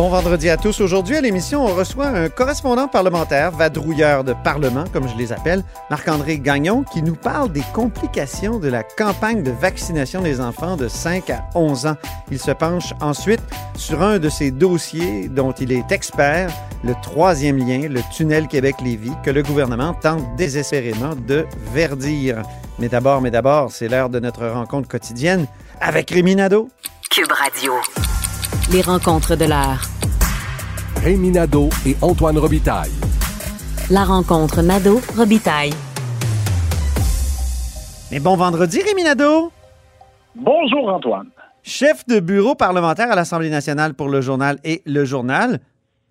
Bon vendredi à tous. Aujourd'hui à l'émission, on reçoit un correspondant parlementaire, vadrouilleur de parlement, comme je les appelle, Marc-André Gagnon, qui nous parle des complications de la campagne de vaccination des enfants de 5 à 11 ans. Il se penche ensuite sur un de ces dossiers dont il est expert, le troisième lien, le tunnel Québec-Lévis, que le gouvernement tente désespérément de verdir. Mais d'abord, mais d'abord, c'est l'heure de notre rencontre quotidienne avec Rémi Nadeau. Cube Radio. Les rencontres de l'heure. Rémi Nadeau et Antoine Robitaille. La rencontre Nadeau-Robitaille. Mais bon vendredi, Rémi Nadeau. Bonjour Antoine. Chef de bureau parlementaire à l'Assemblée nationale pour le journal et le journal.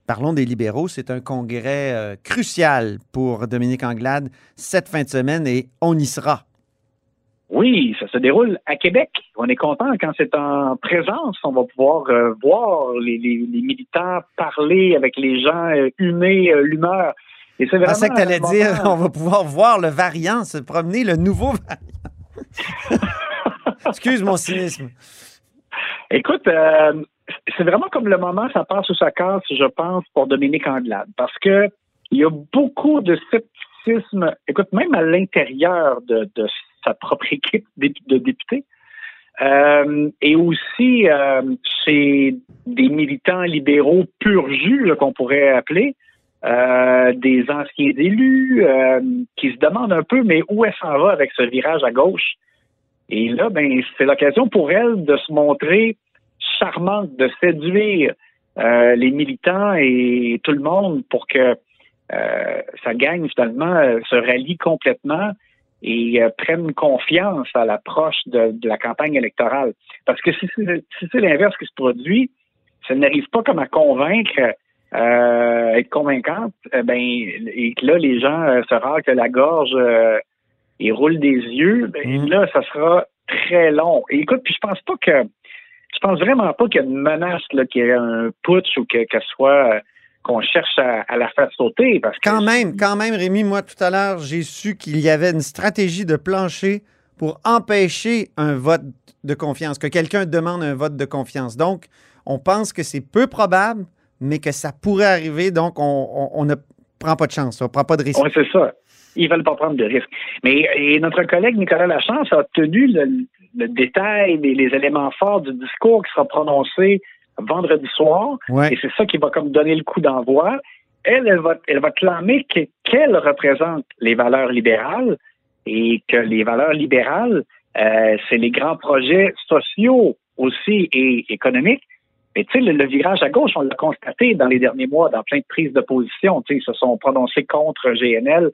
Parlons des libéraux. C'est un congrès euh, crucial pour Dominique Anglade cette fin de semaine et on y sera. Oui, ça se déroule à Québec. On est content quand c'est en présence. On va pouvoir euh, voir les, les- les militants parler avec les gens, euh, humer euh, l'humeur. Et c'est Je vraiment pensais que tu allais moment- dire on va pouvoir voir le variant se promener, le nouveau variant. Excuse mon cynisme. Écoute, euh, c'est vraiment comme le moment, ça passe ou ça casse, je pense, pour Dominique Anglade. Parce que il y a beaucoup de scepticisme, écoute, même à l'intérieur de, de sa propre équipe de députés. Euh, et aussi euh, chez des militants libéraux pur jus, là, qu'on pourrait appeler, euh, des anciens élus euh, qui se demandent un peu, mais où elle s'en va avec ce virage à gauche? Et là, ben, c'est l'occasion pour elle de se montrer charmante, de séduire les militants et tout le monde pour que ça gagne finalement, se rallie complètement et euh, prenne confiance à l'approche de, de la campagne électorale. Parce que si c'est si c'est l'inverse qui se produit, ça n'arrive pas comme à convaincre, euh, être convaincante, eh ben, et que là, les gens euh, se raclent la gorge euh, et roulent des yeux, ben, Mm. là, ça sera très long. Et écoute, puis je pense pas que je pense vraiment pas qu'il y a une menace là, qu'il y ait un putsch ou que, que soit euh, qu'on cherche à, à la faire sauter. Parce que Quand même, quand même, Rémi, moi, tout à l'heure, j'ai su qu'il y avait une stratégie de plancher pour empêcher un vote de confiance, que quelqu'un demande un vote de confiance. Donc, on pense que c'est peu probable, mais que ça pourrait arriver. Donc, on, on- on ne prend pas de chance, on ne prend pas de risque. Oui, c'est ça. Ils veulent pas prendre de risques. Mais et notre collègue Nicolas Lachance a tenu le, le détail des les éléments forts du discours qui sera prononcé vendredi soir. Ouais. Et c'est ça qui va comme donner le coup d'envoi. Elle, elle va, elle va clamer que- qu'elle représente les valeurs libérales et que les valeurs libérales, euh, c'est les grands projets sociaux aussi et économiques. Mais tu sais, le, le virage à gauche, on l'a constaté dans les derniers mois, dans plein de prises de position. Tu sais, ils se sont prononcés contre GNL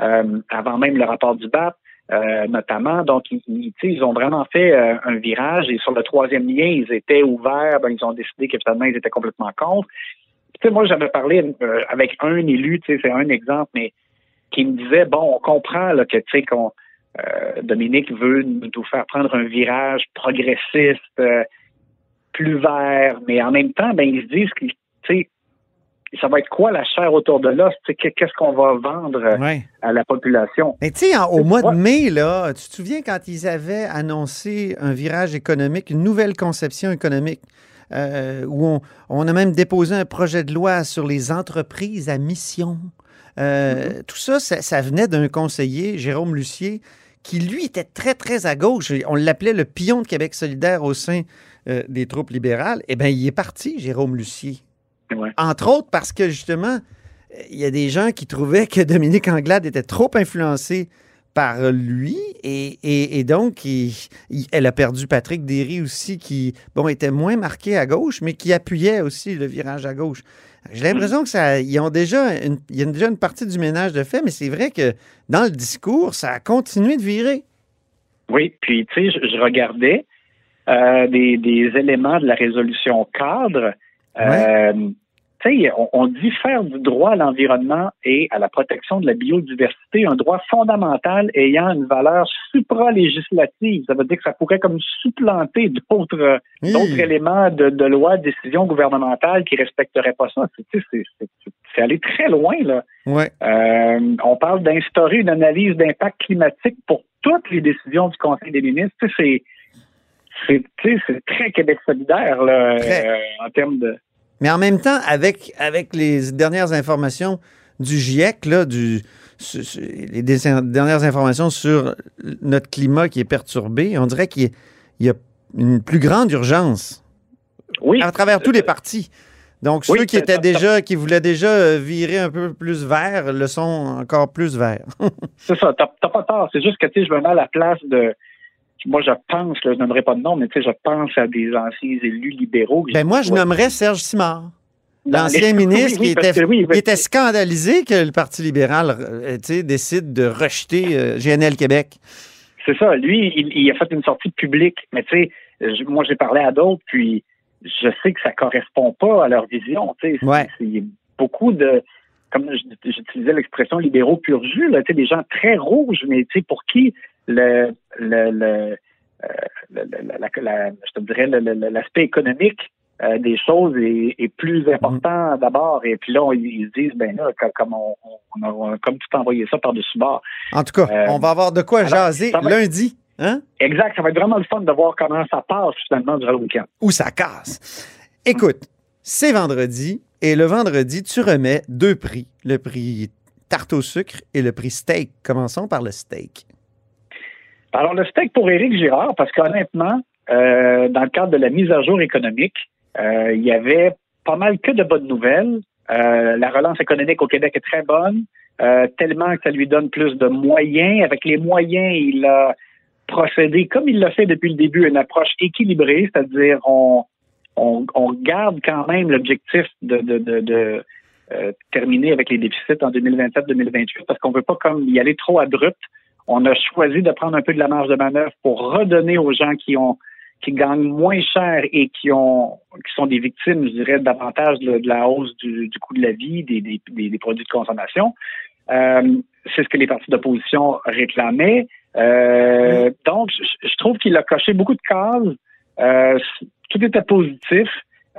euh, avant même le rapport du BAP, euh, notamment. Donc, ils, ils, ils ont vraiment fait euh, un virage et sur le troisième lien, ils étaient ouverts. Ben, ils ont décidé que finalement, ils étaient complètement contre. Tu sais, moi, j'avais parlé euh, avec un élu, c'est un exemple, mais qui me disait, bon, on comprend là, que, tu sais, qu'on euh, Dominique veut nous faire prendre un virage progressiste, euh, plus vert, mais en même temps, ben, ils se disent sais, ça va être quoi la chair autour de l'os? Qu'est-ce qu'on va vendre euh, Ouais. à la population? Mais tu sais, au mois de mai, là, tu te souviens quand ils avaient annoncé un virage économique, une nouvelle conception économique, euh, où on, on a même déposé un projet de loi sur les entreprises à mission? Euh, Tout ça, ça, ça venait d'un conseiller, Jérôme Lucier, qui, lui, était très, très à gauche. On l'appelait le pion de Québec solidaire au sein euh, des troupes libérales. Eh bien, il est parti, Jérôme Lucier. Ouais. Entre autres parce que, justement, il y a des gens qui trouvaient que Dominique Anglade était trop influencé par lui et, et- et donc il- il- elle a perdu Patrick Derry aussi qui bon était moins marqué à gauche mais qui appuyait aussi le virage à gauche. J'ai l'impression que ça ils ont déjà une, il y a déjà une partie du ménage de fait mais c'est vrai que dans le discours ça a continué de virer. Oui, puis tu sais, je, je regardais euh, des, des éléments de la résolution cadre. Euh, on, on, dit faire du droit à l'environnement et à la protection de la biodiversité un droit fondamental ayant une valeur supra-législative. Ça veut dire que ça pourrait comme supplanter d'autres Oui. d'autres éléments de, de loi, de décision gouvernementale qui respecteraient pas ça. C'est- aller très loin, là. Ouais. Euh, on parle d'instaurer une analyse d'impact climatique pour toutes les décisions du Conseil des ministres. C'est c'est très Québec solidaire là, Très. euh, en termes de. Mais en même temps, avec, avec les dernières informations du GIEC, là, du, su- su- les dernières informations sur notre climat qui est perturbé, on dirait qu'il y a- une plus grande urgence Oui. à travers tous les partis. Donc, Oui, ceux qui étaient déjà, qui voulaient déjà euh, virer un peu plus vert, le sont encore plus vert. C'est ça, t'as t'as pas tort. C'est juste que tu sais, je me mets à la place de. Moi, je pense, là, je nommerai pas de nom, mais tu sais, je pense à des anciens élus libéraux. ben moi, je Ouais. nommerais Serge Simard. L'ancien ministre Oui, oui, qui, était, que oui, qui parce était que- scandalisé que le Parti libéral euh, décide de rejeter euh, GNL Québec. C'est ça. Lui, il, il a fait une sortie publique. Mais tu sais, moi, j'ai parlé à d'autres, puis je sais que ça correspond pas à leur vision. Tu sais, C'est- Ouais. c'est beaucoup de, comme j'utilisais l'expression libéraux pur jus, là, tu sais, des gens très rouges, mais tu sais, pour qui le, le, le, euh, la- la- je te dirais, l'aspect économique euh, des choses est, est plus important d'abord. Et puis là, on- ils se disent, ben là, co- comme on, on a comme tout envoyé ça par-dessus bord. En tout cas, Euh, on va avoir de quoi alors, jaser va- lundi, hein? Exact. Ça va être vraiment le fun de voir comment ça passe finalement durant le week-end. Où ça casse. Écoute, c'est vendredi et le vendredi, tu remets deux prix. Le prix tarte au sucre et le prix steak. Commençons par le steak. Alors, le steak pour Éric Girard, parce qu'honnêtement, euh, dans le cadre de la mise à jour économique, euh, il y avait pas mal que de bonnes nouvelles. Euh, la relance économique au Québec est très bonne, euh, tellement que ça lui donne plus de moyens. Avec les moyens, il a procédé, comme il l'a fait depuis le début, une approche équilibrée, c'est-à-dire on, on, on garde quand même l'objectif de, de, de, de, euh, terminer avec les déficits en 2027-2028 parce qu'on veut pas comme y aller trop abrupt. On a choisi de prendre un peu de la marge de manœuvre pour redonner aux gens qui ont qui gagnent moins cher et qui ont qui sont des victimes, je dirais, davantage de, de la hausse du, du coût de la vie, des, des, des, des produits de consommation. Euh, c'est ce que les partis d'opposition réclamaient. Euh, Donc, je, je trouve qu'il a coché beaucoup de cases. Euh, tout était positif.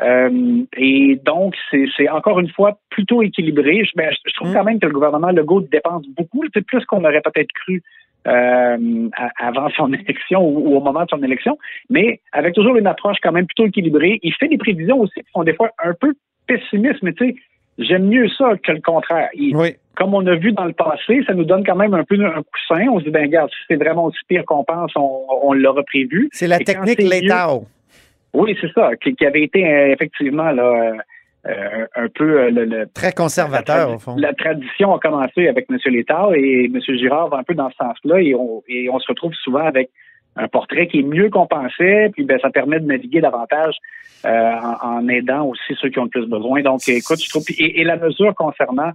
Euh, et donc, c'est encore une fois plutôt équilibré. Je, ben, je- trouve Mm. quand même que le gouvernement Legault dépense beaucoup, plus qu'on aurait peut-être cru euh, avant son élection ou, ou au moment de son élection, mais avec toujours une approche quand même plutôt équilibrée. Il fait des prévisions aussi qui sont des fois un peu pessimistes, mais tu sais, j'aime mieux ça que le contraire. Il- Oui. comme on a vu dans le passé, ça nous donne quand même un peu un coussin. On se dit, ben regarde, si c'est vraiment aussi pire qu'on pense, on, on l'aura prévu. C'est la Et technique c'est mieux-. Oui, c'est ça, qui, qui avait été euh, effectivement là, euh, un peu euh, le, le- Très conservateur, la, au fond. la tradition a commencé avec M. Létard et M. Girard va un peu dans ce sens-là et on, et on se retrouve souvent avec un portrait qui est mieux qu'on pensait, puis ben, ça permet de naviguer davantage euh, en, en aidant aussi ceux qui ont le plus besoin. Donc, écoute, je trouve, et, et la mesure concernant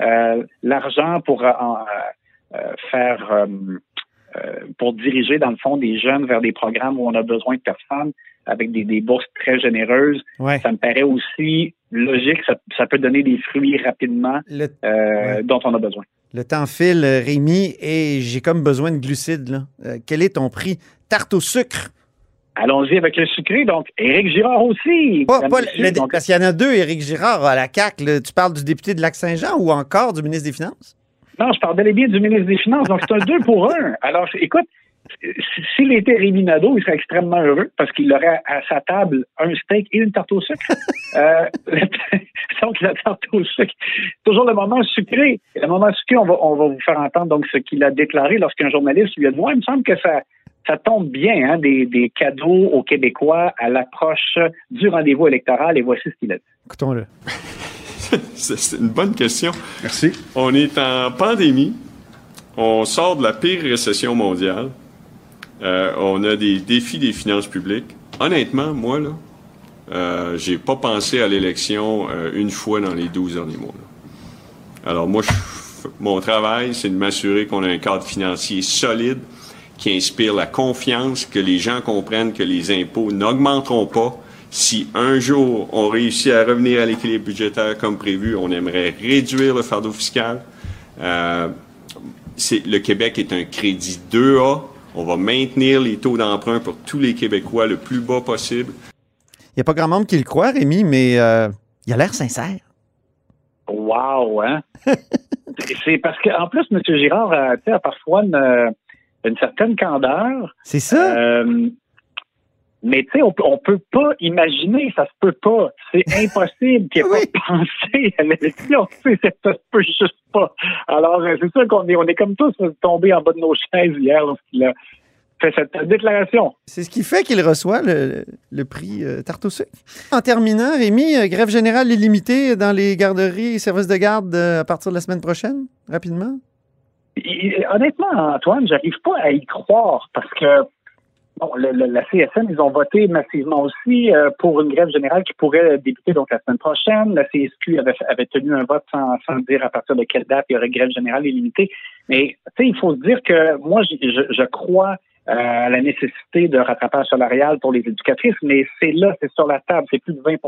euh, l'argent pour euh, en, euh, euh, faire euh, euh, pour diriger dans le fond des jeunes vers des programmes où on a besoin de personnes avec des, des bourses très généreuses. Ouais. Ça me paraît aussi logique. Ça, ça peut donner des fruits rapidement Le, euh, Ouais. dont on a besoin. le temps file, euh, Rémi, et j'ai comme besoin de glucides. Là. Euh, quel est ton prix? Tarte au sucre. Allons-y avec le sucré. Donc, Éric Girard aussi. Pas le- Donc, parce qu'il y en a deux, Éric Girard à la CAQ. là. Tu parles du député de Lac-Saint-Jean ou encore du ministre des Finances? Non, je parle bel et bien du ministre des Finances. Donc, c'est un deux pour un. Alors, écoute, s'il était Rémi Nadeau, il serait extrêmement heureux parce qu'il aurait à sa table un steak et une tarte au sucre. euh, donc, la tarte au sucre, toujours le moment sucré. Le moment sucré, on va, on va vous faire entendre donc ce qu'il a déclaré lorsqu'un journaliste lui a dit Ouais, il me semble que ça, ça tombe bien, hein, des, des cadeaux aux Québécois à l'approche du rendez-vous électoral. Et voici ce qu'il a dit. Écoutons-le. C'est une bonne question. Merci. On est en pandémie. On sort de la pire récession mondiale. Euh, on a des défis des finances publiques. Honnêtement, moi, là, euh, j'ai pas pensé à l'élection euh, une fois dans les 12 derniers mois. là. Alors, moi, je- mon travail, c'est de m'assurer qu'on a un cadre financier solide qui inspire la confiance, que les gens comprennent que les impôts n'augmenteront pas, Si un jour on réussit à revenir à l'équilibre budgétaire comme prévu, on aimerait réduire le fardeau fiscal. Euh, le Québec est un crédit 2A. On va maintenir les taux d'emprunt pour tous les Québécois le plus bas possible. Il n'y a pas grand monde qui le croit, Rémi, mais euh, il a l'air sincère. Wow, hein? c'est parce qu'en plus, M. Girard a, a parfois une, une, certaine candeur. C'est ça. Euh, mais tu sais, on, on peut pas imaginer, ça se peut pas. C'est impossible qu'il ait pas pensé à l'élection. Ça se peut juste pas. Alors, euh, c'est sûr qu'on est, on est comme tous tombés en bas de nos chaises hier lorsqu'il a fait cette déclaration. C'est ce qui fait qu'il reçoit le, le prix euh, Tarte En terminant, Rémi, euh, grève générale illimitée dans les garderies et services de garde à partir de la semaine prochaine, rapidement? honnêtement, Antoine, j'arrive pas à y croire parce que Bon, la CSN, ils ont voté massivement aussi euh, pour une grève générale qui pourrait débuter donc la semaine prochaine. La CSQ avait, tenu un vote sans, dire à partir de quelle date il y aurait grève générale illimitée. Mais il faut se dire que moi, je, je crois euh, à la nécessité de rattrapage salarial pour les éducatrices, mais c'est là, c'est sur la table, c'est plus de 20%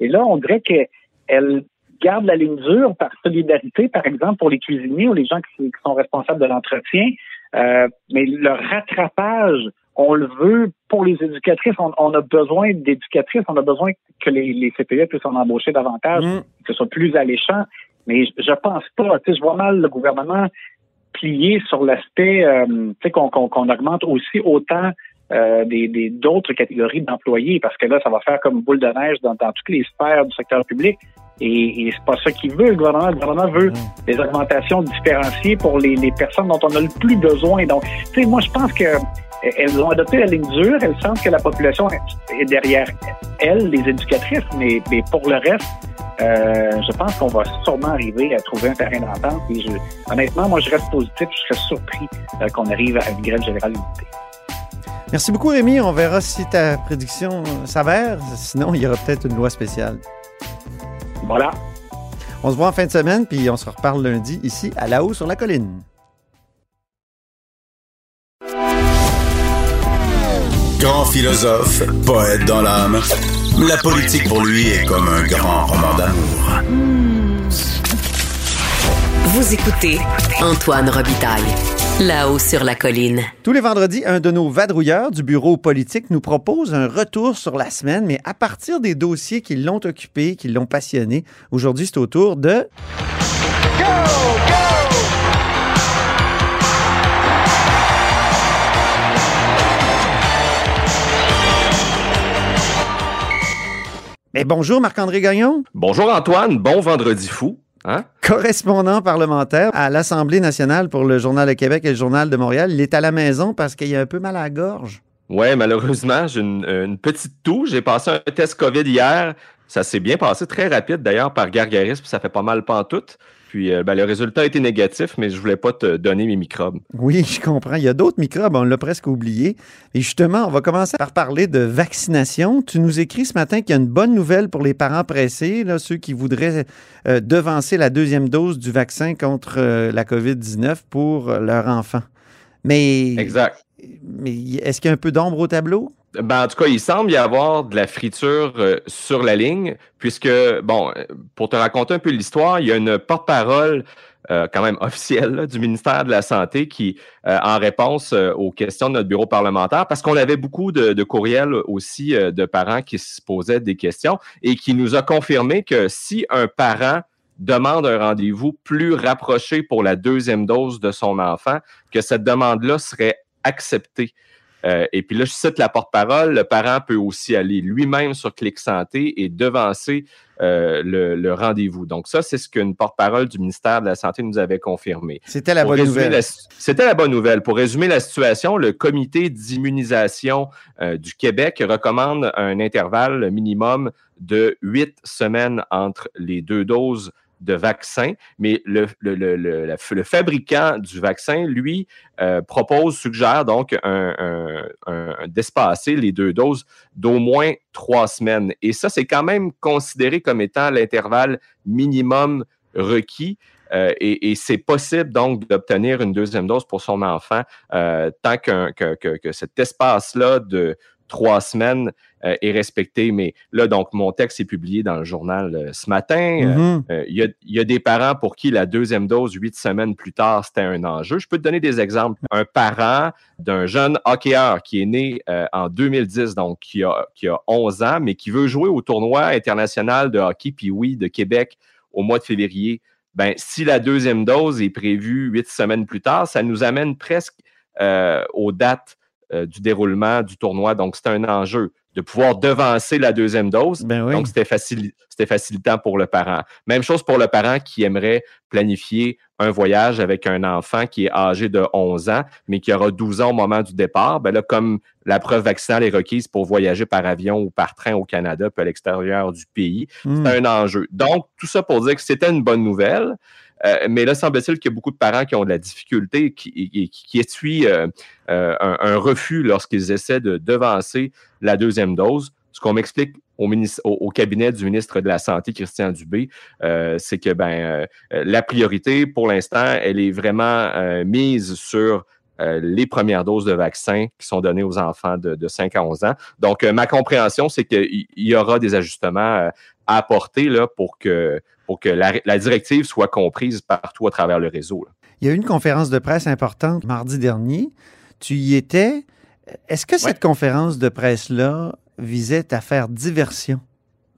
Et là, on dirait qu'elle garde la ligne dure par solidarité, par exemple, pour les cuisiniers ou les gens qui, sont responsables de l'entretien. Euh, mais le rattrapage on le veut pour les éducatrices. On, a besoin d'éducatrices, on a besoin que les, les CPE puissent en embaucher davantage, mm. que ce soit plus alléchant. Mais je, pense pas. Tu sais, je vois mal le gouvernement plier sur l'aspect, euh, tu sais, qu'on augmente aussi autant euh, des d'autres catégories d'employés, parce que là, ça va faire comme boule de neige dans, dans toutes les sphères du secteur public. Et, et c'est pas ça qu'il veut, le gouvernement. Le gouvernement veut des augmentations différenciées pour les, les personnes dont on a le plus besoin. Donc, tu sais, moi, je pense que elles ont adopté la ligne dure. Elles sentent que la population est derrière elles, les éducatrices, mais, mais pour le reste, euh, je pense qu'on va sûrement arriver à trouver un terrain d'entente. Et je, honnêtement, moi, je reste positif. Je serais surpris euh, qu'on arrive à une grève générale limitée. Merci beaucoup, Rémi. On verra si ta prédiction s'avère. Sinon, il y aura peut-être une loi spéciale. Voilà. On se voit en fin de semaine, puis on se reparle lundi ici à La Haut sur la colline. Grand philosophe, poète dans l'âme, la politique pour lui est comme un grand roman d'amour. Vous écoutez Antoine Robitaille. Là-haut sur la colline. Tous les vendredis, un de nos vadrouilleurs du bureau politique nous propose un retour sur la semaine, mais à partir des dossiers qui l'ont occupé, qui l'ont passionné. Aujourd'hui, c'est au tour de... Go! bonjour Marc-André Gagnon. Bonjour Antoine, bon vendredi fou. Hein? Correspondant parlementaire à l'Assemblée nationale pour le Journal de Québec et le Journal de Montréal. Il est à la maison parce qu'il a un peu mal à la gorge. Oui, malheureusement, j'ai une, petite toux. J'ai passé un test COVID hier. Ça s'est bien passé, très rapide d'ailleurs, par gargarisme. Ça fait pas mal pantoute. Puis euh, ben, le résultat a été négatif, mais je voulais pas te donner mes microbes. Oui, je comprends. Il y a d'autres microbes, on l'a presque oublié. Et justement, on va commencer par parler de vaccination. Tu nous écris ce matin qu'il y a une bonne nouvelle pour les parents pressés, là, ceux qui voudraient euh, devancer la deuxième dose du vaccin contre euh, la COVID-19 pour leur enfant. Mais, exact. Mais est-ce qu'il y a un peu d'ombre au tableau? Ben, en tout cas, il semble y avoir de la friture euh, sur la ligne, puisque, bon, pour te raconter un peu l'histoire, il y a une porte-parole euh, quand même officielle du ministère de la Santé qui, euh, en réponse aux questions de notre bureau parlementaire, parce qu'on avait beaucoup de, de courriels aussi de parents qui se posaient des questions et qui nous a confirmé que si un parent demande un rendez-vous plus rapproché pour la deuxième dose de son enfant, que cette demande-là serait acceptée. Euh, et puis là, je cite la porte-parole, le parent peut aussi aller lui-même sur Clic Santé et devancer euh, le, rendez-vous. Donc ça, c'est ce qu'une porte-parole du ministère de la Santé nous avait confirmé. C'était la bonne nouvelle. C'était la bonne nouvelle. Pour résumer la situation, le comité d'immunisation euh, du Québec recommande un intervalle minimum de huit semaines entre les deux doses de vaccin, mais le, fabricant du vaccin, lui, euh, propose, suggère donc un, d'espacer les deux doses d'au moins trois semaines. Et ça, c'est quand même considéré comme étant l'intervalle minimum requis. Euh, et, c'est possible donc d'obtenir une deuxième dose pour son enfant euh, tant que, cet espace-là de, trois semaines euh, est respecté. Mais là, donc, mon texte est publié dans le journal euh, ce matin. Mhm. Euh, Il y, a, il y a des parents pour qui la deuxième dose, huit semaines plus tard, c'était un enjeu. Je peux te donner des exemples. Un parent d'un jeune hockeyeur qui est né en 2010, donc qui a, qui a 11 ans, mais qui veut jouer au tournoi international de hockey puis oui de Québec au mois de février. Ben, si la deuxième dose est prévue huit semaines plus tard, ça nous amène presque aux dates euh, du déroulement du tournoi. Donc, c'est un enjeu de pouvoir devancer la deuxième dose. Ben oui. Donc, c'était facili- c'était facilitant pour le parent. Même chose pour le parent qui aimerait planifier un voyage avec un enfant qui est âgé de 11 ans, mais qui aura 12 ans au moment du départ. Ben là, comme la preuve vaccinale est requise pour voyager par avion ou par train au Canada puis à l'extérieur du pays, Hmm. c'est un enjeu. Donc, tout ça pour dire que c'était une bonne nouvelle. Euh, mais là, semble-t-il qu'il y a beaucoup de parents qui ont de la difficulté, qui, qui, qui euh, euh, un, un refus lorsqu'ils essaient de devancer la deuxième dose. Ce qu'on m'explique au, au, cabinet du ministre de la Santé, Christian Dubé, euh, c'est que ben, la priorité, pour l'instant, elle est vraiment mise sur euh, les premières doses de vaccins qui sont données aux enfants de, de 5 à 11 ans. Donc, ma compréhension, c'est qu'il y- y aura des ajustements à apporter là, pour que, pour que la, la directive soit comprise partout à travers le réseau. là. Il y a eu une conférence de presse importante mardi dernier. Tu y étais. Est-ce que cette conférence de presse-là visait à faire diversion?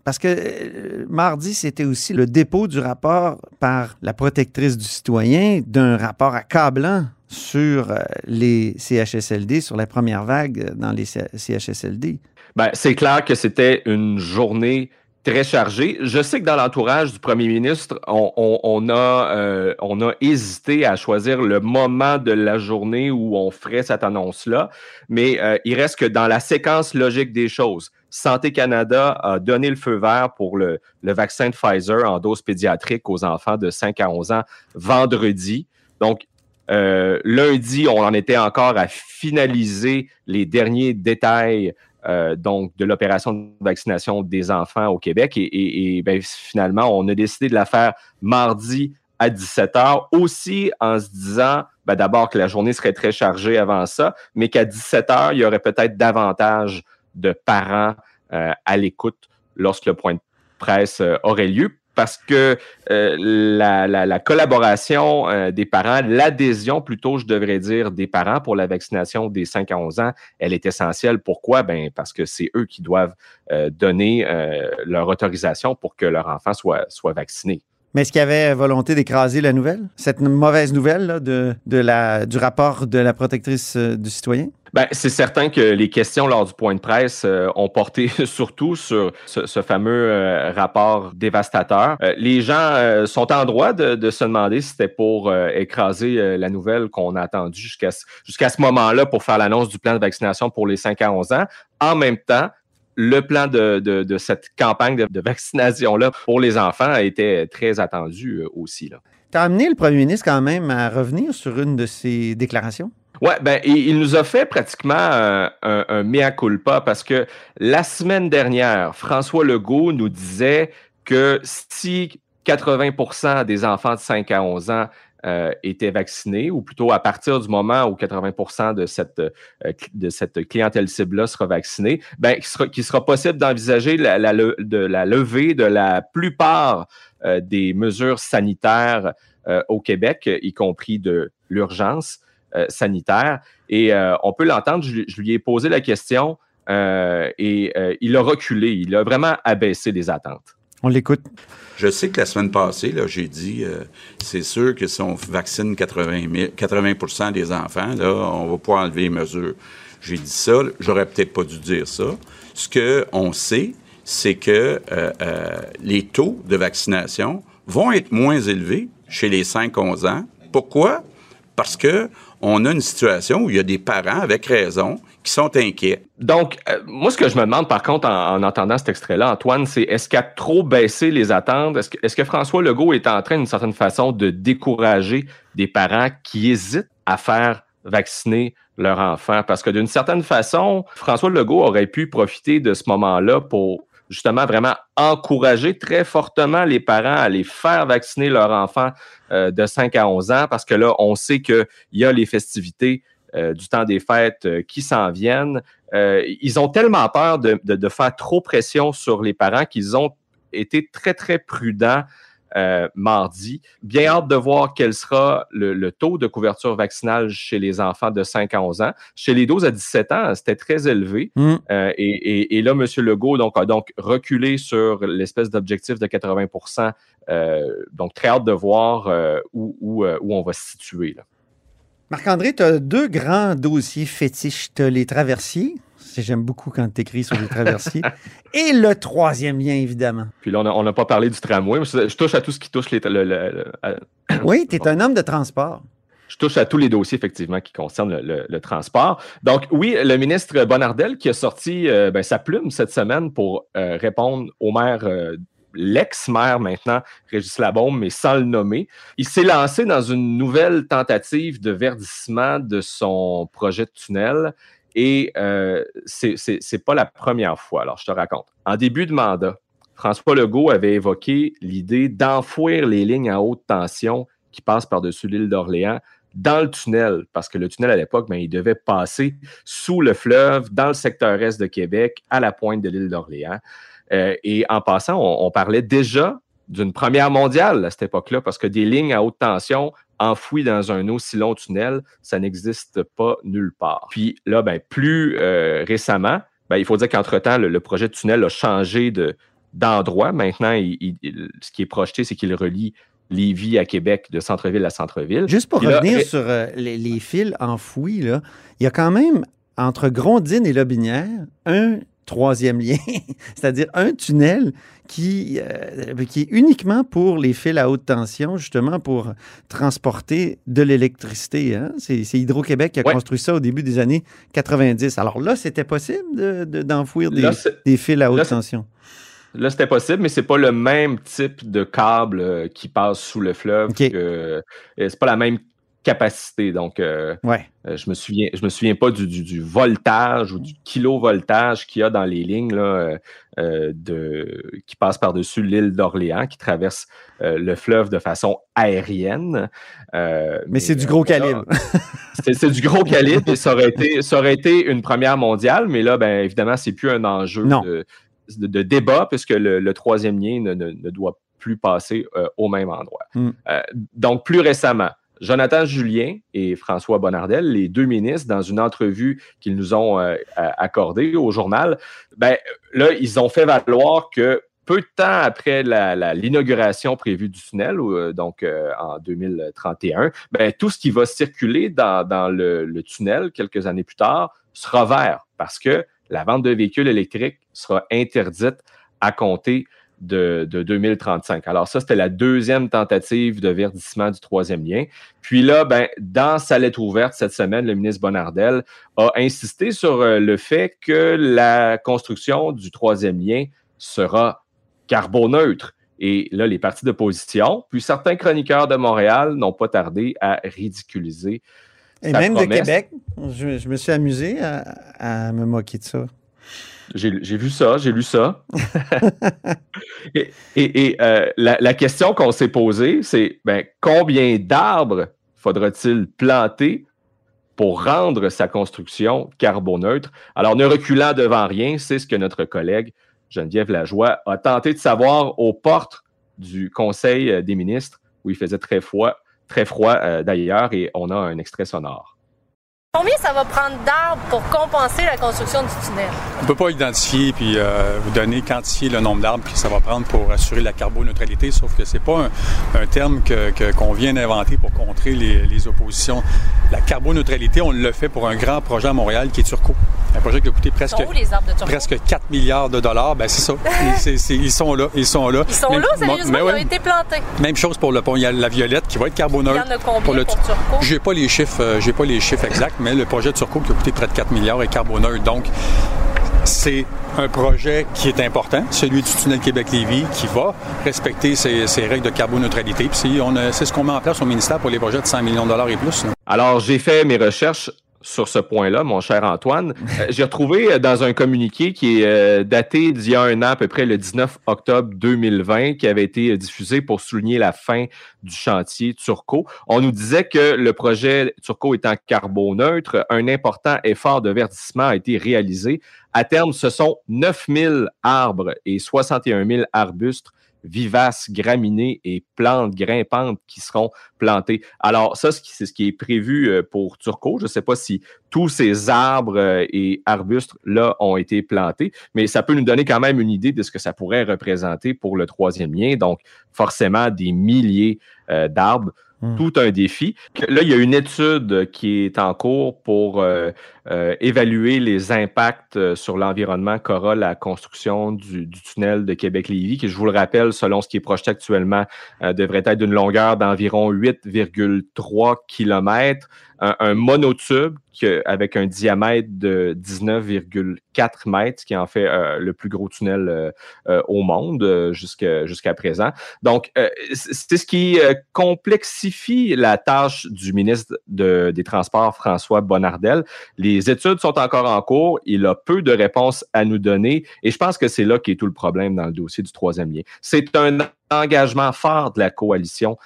Parce que euh, mardi, c'était aussi le dépôt du rapport par la protectrice du citoyen d'un rapport accablant sur euh, les CHSLD, sur la première vague dans les CHSLD. Ben, c'est clair que c'était une journée très chargée. Je sais que dans l'entourage du premier ministre, on, a, euh, on a hésité à choisir le moment de la journée où on ferait cette annonce-là, mais euh, il reste que dans la séquence logique des choses, Santé Canada a donné le feu vert pour le, le vaccin de Pfizer en dose pédiatrique aux enfants de 5 à 11 ans vendredi. Donc, euh, lundi, on en était encore à finaliser les derniers détails euh, donc de l'opération de vaccination des enfants au Québec. Et, et- et, ben, finalement, on a décidé de la faire mardi à 17h, aussi en se disant ben, d'abord que la journée serait très chargée avant ça, mais qu'à 17h, il y aurait peut-être davantage de parents euh, à l'écoute lorsque le point de presse euh, aurait lieu. Parce que euh, la, la- la collaboration euh, des parents, l'adhésion plutôt, je devrais dire, des parents pour la vaccination des 5 à 11 ans, elle est essentielle. Pourquoi? Ben, parce que c'est eux qui doivent euh, donner leur autorisation pour que leur enfant soit, soit vacciné. Mais est-ce qu'il y avait volonté d'écraser la nouvelle? Cette mauvaise nouvelle là, de, la, du rapport de la protectrice euh, du citoyen? Ben, c'est certain que les questions lors du point de presse euh, ont porté surtout sur ce, fameux euh, rapport dévastateur. Les gens sont en droit de, se demander si c'était pour écraser la nouvelle qu'on a attendue jusqu'à jusqu'à ce moment-là pour faire l'annonce du plan de vaccination pour les 5 à 11 ans. En même temps, le plan de, de, de cette campagne de, de vaccination-là pour les enfants a été très attendu euh, aussi. Tu as amené le premier ministre quand même à revenir sur une de ses déclarations? Ouais, ben, il, il nous a fait pratiquement un, un, un mea culpa parce que la semaine dernière, François Legault nous disait que si 80% des enfants de 5 à 11 ans euh, étaient vaccinés, ou plutôt à partir du moment où 80% de cette, euh, de cette clientèle cible-là sera vaccinée, ben, qu'il sera, qu'il sera possible d'envisager la, la, la levée de la plupart euh, des mesures sanitaires euh, au Québec, y compris de l'urgence euh, sanitaire. Et euh, on peut l'entendre, je, je lui ai posé la question et il a reculé, il a vraiment abaissé les attentes. On l'écoute. Je sais que la semaine passée, j'ai dit, euh, c'est sûr que si on vaccine 80, 000 80 des enfants, là, on va pouvoir enlever les mesures. J'ai dit ça, j'aurais peut-être pas dû dire ça. Ce que on sait, c'est que euh, euh, les taux de vaccination vont être moins élevés chez les 5-11 ans. Pourquoi? Parce que on a une situation où il y a des parents, avec raison, qui sont inquiets. Donc, euh, moi, ce que je me demande, par contre, en, en entendant cet extrait-là, Antoine, c'est est-ce qu'il a trop baissé les attentes? Est-ce que, que François Legault est en train, d'une certaine façon, de décourager des parents qui hésitent à faire vacciner leur enfant? Parce que d'une certaine façon, François Legault aurait pu profiter de ce moment-là pour justement vraiment encourager très fortement les parents à les faire vacciner leur enfant euh, de 5 à 11 ans parce que là, on sait qu'il y a les festivités euh, du temps des fêtes euh, qui s'en viennent. Ils ont tellement peur de, de faire trop pression sur les parents qu'ils ont été très, très prudents euh, mardi. Bien hâte de voir quel sera le, le, taux de couverture vaccinale chez les enfants de 5 à 11 ans. Chez les 12 à 17 ans, c'était très élevé. Mm. Euh, et, et, et, là, M. Legault donc, a donc reculé sur l'espèce d'objectif de 80% euh, Donc, très hâte de voir euh, où, où, où, on va se situer. Marc-André, tu as deux grands dossiers fétiches. Tu as les traversiers, J'aime beaucoup quand tu écris sur les traversiers. Et le troisième lien, évidemment. Puis là, on n'a pas parlé du tramway. Je touche à tout ce qui touche les. Le, le, le, oui, tu es un homme de transport. Je touche à tous les dossiers, effectivement, qui concernent le, transport. Donc, oui, le ministre Bonardel qui a sorti euh, ben, sa plume cette semaine pour euh, répondre au maire. Euh, l'ex-maire maintenant, Régis Labaume, mais sans le nommer. Il s'est lancé dans une nouvelle tentative de verdissement de son projet de tunnel. Et euh, c'est pas la première fois. Alors, je te raconte. En début de mandat, François Legault avait évoqué l'idée d'enfouir les lignes à haute tension qui passent par-dessus l'île d'Orléans dans le tunnel, parce que le tunnel à l'époque, ben, il devait passer sous le fleuve, dans le secteur est de Québec, à la pointe de l'île d'Orléans. Euh, et en passant, on, on parlait déjà d'une première mondiale à cette époque-là, parce que des lignes à haute tension enfoui dans un aussi long tunnel, ça n'existe pas nulle part. Puis là, ben, plus euh, récemment, ben, il faut dire qu'entre-temps, le, le, projet de tunnel a changé de, d'endroit. Maintenant, il, il, ce qui est projeté, c'est qu'il relie Lévis à Québec, de centre-ville à centre-ville. Juste pour Puis revenir là, sur euh, les, les, fils enfouis, là, il y a quand même, entre Grondine et Lobinière, un troisième lien, c'est-à-dire un tunnel qui, euh, qui est uniquement pour les fils à haute tension, justement pour transporter de l'électricité. Hein? C'est Hydro-Québec qui a ouais. construit ça au début des années 90. Alors là, c'était possible d'enfouir de, de, des, des, fils à haute là, tension? Là, c'était possible, mais c'est pas le même type de câble euh, qui passe sous le fleuve. Okay. Euh, c'est pas la même capacité. Donc, euh, ouais. euh, je me souviens, je me souviens pas du, du, du voltage ou du kilovoltage qu'il y a dans les lignes là, euh, de, qui passent par-dessus l'île d'Orléans, qui traverse le fleuve de façon aérienne. mais, mais c'est du gros calibre. c'est du gros calibre et ça aurait, été, ça aurait été une première mondiale, mais là, ben, évidemment, c'est plus un enjeu de, de, de, débat puisque le, le troisième lien ne, ne, ne, doit plus passer au même endroit. Hmm. Mm. donc, plus récemment, Jonathan Julien et François Bonnardel, les deux ministres, dans une entrevue qu'ils nous ont euh, accordée au journal, ben, là, ils ont fait valoir que peu de temps après l'inauguration prévue du tunnel, euh, donc euh, en 2031, ben, tout ce qui va circuler dans, le, le, tunnel quelques années plus tard sera vert parce que la vente de véhicules électriques sera interdite à compter de, de, 2035. Alors ça, c'était la deuxième tentative de verdissement du troisième lien. Puis là, ben, dans sa lettre ouverte cette semaine, le ministre Bonnardel a insisté sur euh, le fait que la construction du troisième lien sera carboneutre. Et là, les partis d'opposition, puis certains chroniqueurs de Montréal n'ont pas tardé à ridiculiser. Et même promesse. de Québec, je, je, me suis amusé à, à me moquer de ça. J'ai vu ça, j'ai lu ça. et, et, et euh, la, la, question qu'on s'est posée, c'est ben, combien d'arbres faudra-t-il planter pour rendre sa construction carboneutre? Alors, ne reculant devant rien, c'est ce que notre collègue Geneviève Lajoie a tenté de savoir aux portes du Conseil des ministres, où il faisait très froid, très froid euh, d'ailleurs, et on a un extrait sonore. Combien ça va prendre d'arbres pour compenser la construction du tunnel? On ne peut pas identifier puis euh, vous donner, quantifier le nombre d'arbres que ça va prendre pour assurer la carboneutralité, sauf que c'est pas un, un, terme que, que, qu'on vient d'inventer pour contrer les, les, oppositions. La carboneutralité, on le fait pour un grand projet à Montréal qui est Turco. Un projet qui a coûté presque, presque 4 milliards de dollars. Ben c'est ça. ils sont là. Ils sont là. Ils sont Même, là, sérieusement, ils ont été plantés. Même chose pour le pont. Il y a la Violette qui va être carboneutre. Il y en a combien pour, le, pour Turco? J'ai pas les chiffres, euh, j'ai pas les chiffres exacts, mais le projet de Turco qui a coûté près de 4 milliards est carboneutre. Donc, c'est un projet qui est important, celui du tunnel Québec-Lévis, qui va respecter ses, ses, règles de carboneutralité. Puis on c'est ce qu'on met en place au ministère pour les projets de 100 millions de dollars et plus. Alors, j'ai fait mes recherches sur ce point-là, mon cher Antoine. Euh, J'ai retrouvé euh, dans un communiqué qui est euh, daté d'il y a un an, à peu près le 19 octobre 2020, qui avait été diffusé pour souligner la fin du chantier Turco. On nous disait que le projet Turco étant carboneutre, un important effort de verdissement a été réalisé. À terme, ce sont 9000 arbres et 61 000 arbustes vivaces, graminées et plantes grimpantes qui seront plantées. Alors, ça, c'est ce qui est prévu euh, pour Turco. Je ne sais pas si tous ces arbres euh, et arbustes-là ont été plantés, mais ça peut nous donner quand même une idée de ce que ça pourrait représenter pour le troisième lien. Donc, forcément, des milliers euh, d'arbres. Hmm. Tout un défi. Là, il y a une étude qui est en cours pour euh, euh, évaluer les impacts euh, sur l'environnement qu'aura la construction du, tunnel de Québec-Lévis, qui, je vous le rappelle, selon ce qui est projeté actuellement, devrait être d'une longueur d'environ 8,3 km, un, monotube avec un diamètre de 19,4 mètres, qui en fait euh, le plus gros tunnel euh, euh, au monde jusqu'à présent. Donc, c'est ce qui complexifie la tâche du ministre de- des Transports, François Bonnardel. Les études sont encore en cours. Il a peu de réponses à nous donner. Et je pense que c'est là qu'est tout le problème dans le dossier du troisième lien. C'est un engagement fort de la coalition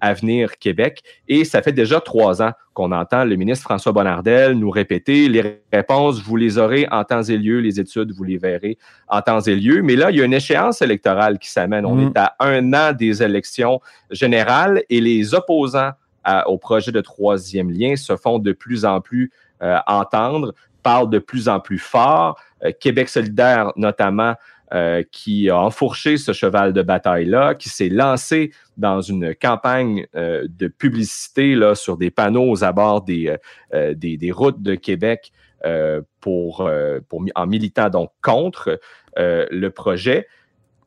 Avenir Québec. Et ça fait déjà trois ans qu'on entend le ministre François Bonnardel nous répéter les réponses, vous les aurez en temps et lieu, les études, vous les verrez en temps et lieu. Mais là, il y a une échéance électorale qui s'amène. On Mm. est à un an des élections générales et les opposants à- au projet de troisième lien se font de plus en plus euh, entendre, parlent de plus en plus fort. Euh, Québec solidaire, notamment, euh, qui a enfourché ce cheval de bataille-là, qui s'est lancé dans une campagne euh, de publicité là, sur des panneaux aux abords des, euh, des, des routes de Québec pour, pour, en militant donc contre le projet.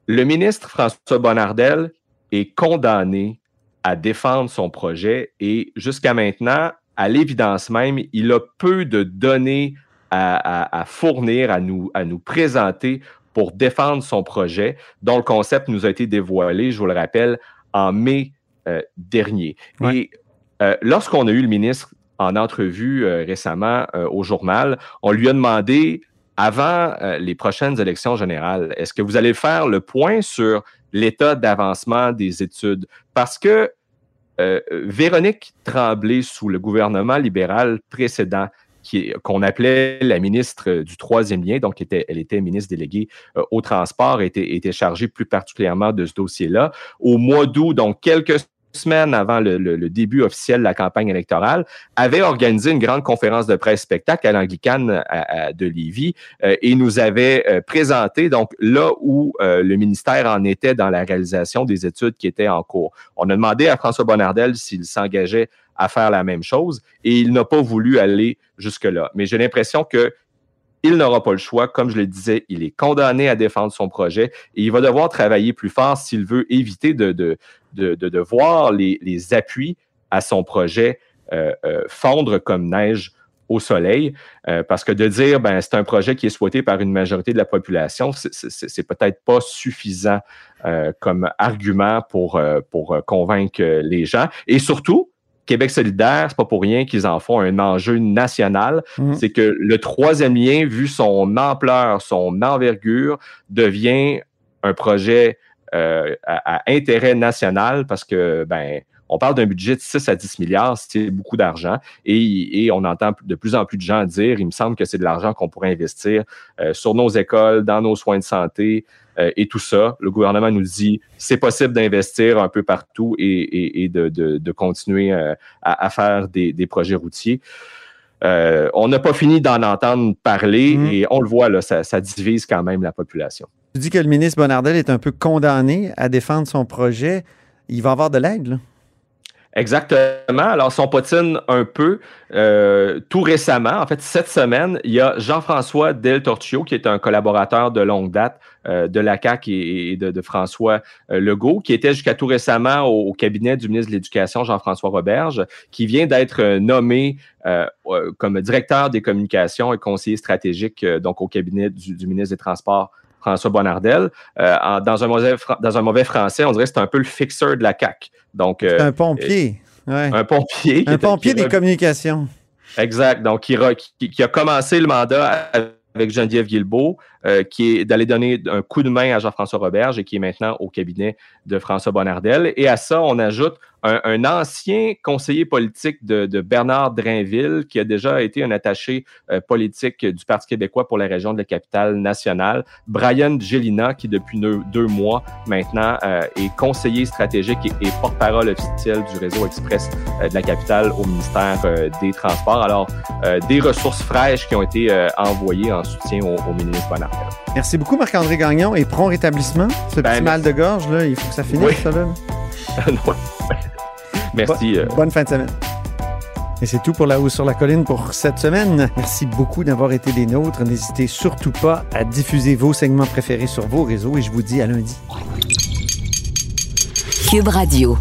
Le ministre François Bonnardel est condamné à défendre son projet et jusqu'à maintenant, à l'évidence même, il a peu de données à, à- à fournir, à nous, à nous présenter pour défendre son projet, dont le concept nous a été dévoilé, je vous le rappelle, en mai euh, dernier. Ouais. Et euh, lorsqu'on a eu le ministre en entrevue euh, récemment au journal, on lui a demandé, avant les prochaines élections générales, est-ce que vous allez faire le point sur l'état d'avancement des études? Parce que Véronique Tremblay, sous le gouvernement libéral précédent, qu'on appelait la ministre euh, du troisième lien, donc elle était ministre déléguée euh, au transport, était, chargée plus particulièrement de ce dossier-là. Au mois d'août, donc quelques semaines avant le, début officiel de la campagne électorale, avait organisé une grande conférence de presse spectacle à l'Anglicane de Lévis euh, et nous avait présenté donc là où le ministère en était dans la réalisation des études qui étaient en cours. On a demandé à François Bonnardel s'il s'engageait à faire la même chose et il n'a pas voulu aller jusque-là. Mais j'ai l'impression que il n'aura pas le choix. Comme je le disais, il est condamné à défendre son projet et il va devoir travailler plus fort s'il veut éviter de, de, de, de, voir les, les appuis à son projet euh, euh, fondre comme neige au soleil, euh, parce que de dire ben c'est un projet qui est souhaité par une majorité de la population, c'est- peut-être pas suffisant comme argument pour pour convaincre les gens. Et surtout, Québec solidaire, c'est pas pour rien qu'ils en font un enjeu national. Mhm. C'est que le troisième lien, vu son ampleur, son envergure, devient un projet euh, à, à intérêt national parce que ben on parle d'un budget de 6 à 10 milliards, c'est beaucoup d'argent. Et, et on entend de plus en plus de gens dire, il me semble que c'est de l'argent qu'on pourrait investir euh, sur nos écoles, dans nos soins de santé euh, et tout ça. Le gouvernement nous dit, c'est possible d'investir un peu partout et, et- et de, de- de continuer euh, à, à faire des, des projets routiers. Euh, on n'a pas fini d'en entendre parler Mhm. et on le voit, là, ça, ça divise quand même la population. Tu dis que le ministre Bonnardel est un peu condamné à défendre son projet. Il va avoir de l'aide, là. Exactement. Alors, son potine un peu. euh, tout récemment, en fait, cette semaine, il y a Jean-François Del Torchio, qui est un collaborateur de longue date euh, de la CAQ et, de, de François euh, Legault, qui était jusqu'à tout récemment au, cabinet du ministre de l'Éducation, Jean-François Roberge, qui vient d'être euh, nommé euh, euh, comme directeur des communications et conseiller stratégique donc au cabinet du, du ministre des Transports. François Bonnardel. Euh, en- dans, un mauvais, fran- dans un mauvais français, on dirait que c'est un peu le fixeur de la CAQ. Donc, C'est euh, un pompier. Ouais. un pompier. Un était- pompier des communications. Exact. Donc, qui, qui, qui, a commencé le mandat avec Geneviève Guilbeault, euh, qui est d'aller donner un coup de main à Jean-François Roberge et qui est maintenant au cabinet de François Bonnardel. Et à ça, on ajoute un, ancien conseiller politique de, Bernard Drainville, qui a déjà été un attaché euh, politique du Parti québécois pour la région de la capitale nationale, Brian Gelina, qui depuis deux, mois maintenant euh, est conseiller stratégique et, porte-parole officiel du réseau express de la capitale au ministère des Transports. Alors, des ressources fraîches qui ont été envoyées en soutien au, au ministre Bonnardel. Merci beaucoup, Marc-André Gagnon, et prompt rétablissement. Ce ben, petit mal de gorge, là, il faut que ça finisse, ça, là. merci. Euh. bonne fin de semaine. Et c'est tout pour La Hausse sur la Colline pour cette semaine. Merci beaucoup d'avoir été des nôtres. N'hésitez surtout pas à diffuser vos segments préférés sur vos réseaux et je vous dis à lundi. Cube Radio.